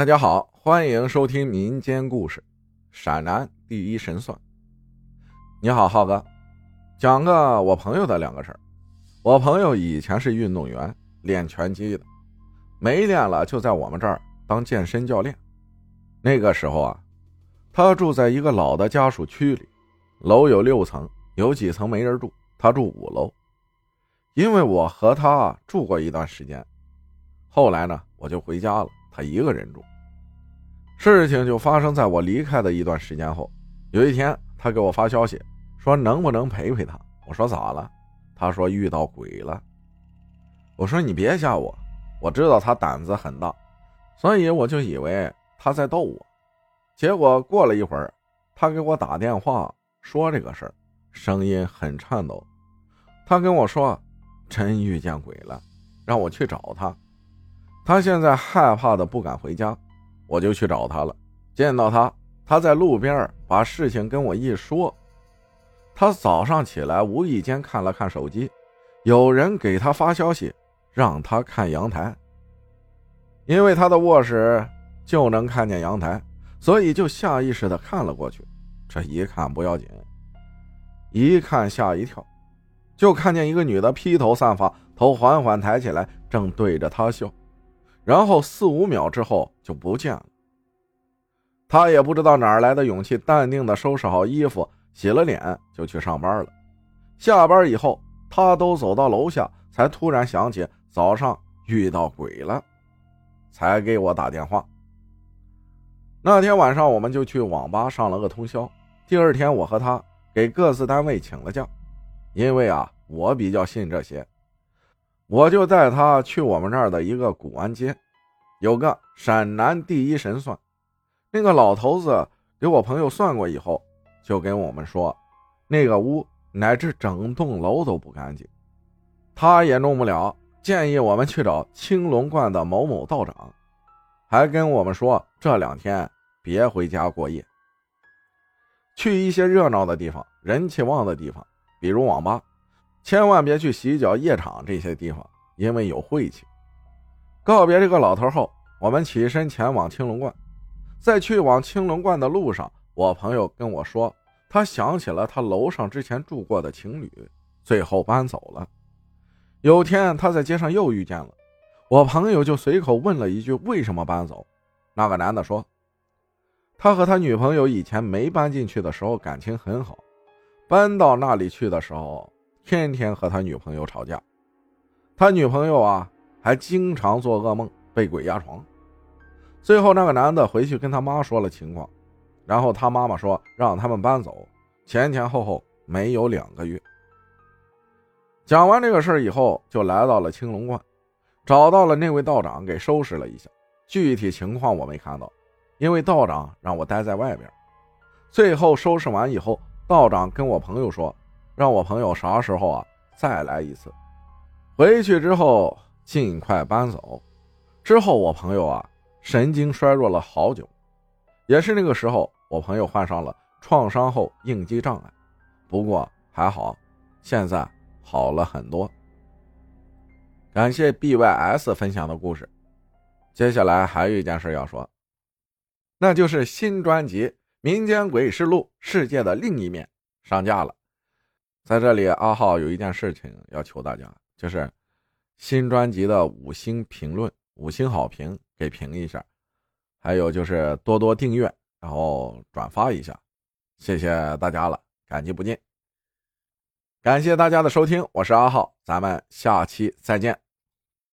大家好，欢迎收听民间故事《陕南第一神算》。你好，浩哥，讲个我朋友的两个事儿。我朋友以前是运动员，练拳击的，没练了就在我们这儿当健身教练。那个时候啊，他住在一个老的家属区里，楼有六层，有几层没人住，他住五楼。因为我和他住过一段时间，后来呢，我就回家了。他一个人住，事情就发生在我离开的一段时间后。有一天，他给我发消息说能不能陪陪他。我说咋了？他说遇到鬼了。我说你别吓我，我知道他胆子很大，所以我就以为他在逗我。结果过了一会儿，他给我打电话说这个事儿，声音很颤抖。他跟我说真遇见鬼了，让我去找他。他现在害怕的不敢回家，我就去找他了。见到他，他在路边把事情跟我一说。他早上起来无意间看了看手机，有人给他发消息，让他看阳台。因为他的卧室就能看见阳台，所以就下意识的看了过去。这一看不要紧，一看吓一跳，就看见一个女的披头散发，头缓缓抬起来，正对着他笑。然后四五秒之后就不见了。他也不知道哪来的勇气，淡定的收拾好衣服，洗了脸就去上班了。下班以后，他都走到楼下，才突然想起早上遇到鬼了，才给我打电话。那天晚上，我们就去网吧上了个通宵。第二天，我和他给各自单位请了假，因为啊，我比较信这些。我就带他去我们这儿的一个古玩街，有个陕南第一神算。那个老头子给我朋友算过以后，就跟我们说，那个屋乃至整栋楼都不干净，他也弄不了，建议我们去找青龙观的某某道长，还跟我们说这两天别回家过夜，去一些热闹的地方、人气旺的地方，比如网吧。千万别去洗脚夜场这些地方，因为有晦气。告别这个老头后，我们起身前往青龙观。在去往青龙观的路上，我朋友跟我说，他想起了他楼上之前住过的情侣，最后搬走了。有天他在街上又遇见了，我朋友就随口问了一句：“为什么搬走？”那个男的说：“他和他女朋友以前没搬进去的时候感情很好，搬到那里去的时候。”天天和他女朋友吵架，他女朋友啊还经常做噩梦，被鬼压床。最后那个男的回去跟他妈说了情况，然后他妈妈说让他们搬走。前前后后没有两个月。讲完这个事儿以后，就来到了青龙观，找到了那位道长，给收拾了一下。具体情况我没看到，因为道长让我待在外边。最后收拾完以后，道长跟我朋友说。让我朋友啥时候啊再来一次？回去之后尽快搬走。之后我朋友啊神经衰弱了好久，也是那个时候，我朋友患上了创伤后应激障碍。不过还好，现在好了很多。感谢 BYS 分享的故事。接下来还有一件事要说，那就是新专辑《民间鬼事录：世界的另一面》上架了。在这里，阿浩有一件事情要求大家，就是新专辑的五星评论、五星好评给评一下，还有就是多多订阅，然后转发一下，谢谢大家了，感激不尽。感谢大家的收听，我是阿浩，咱们下期再见。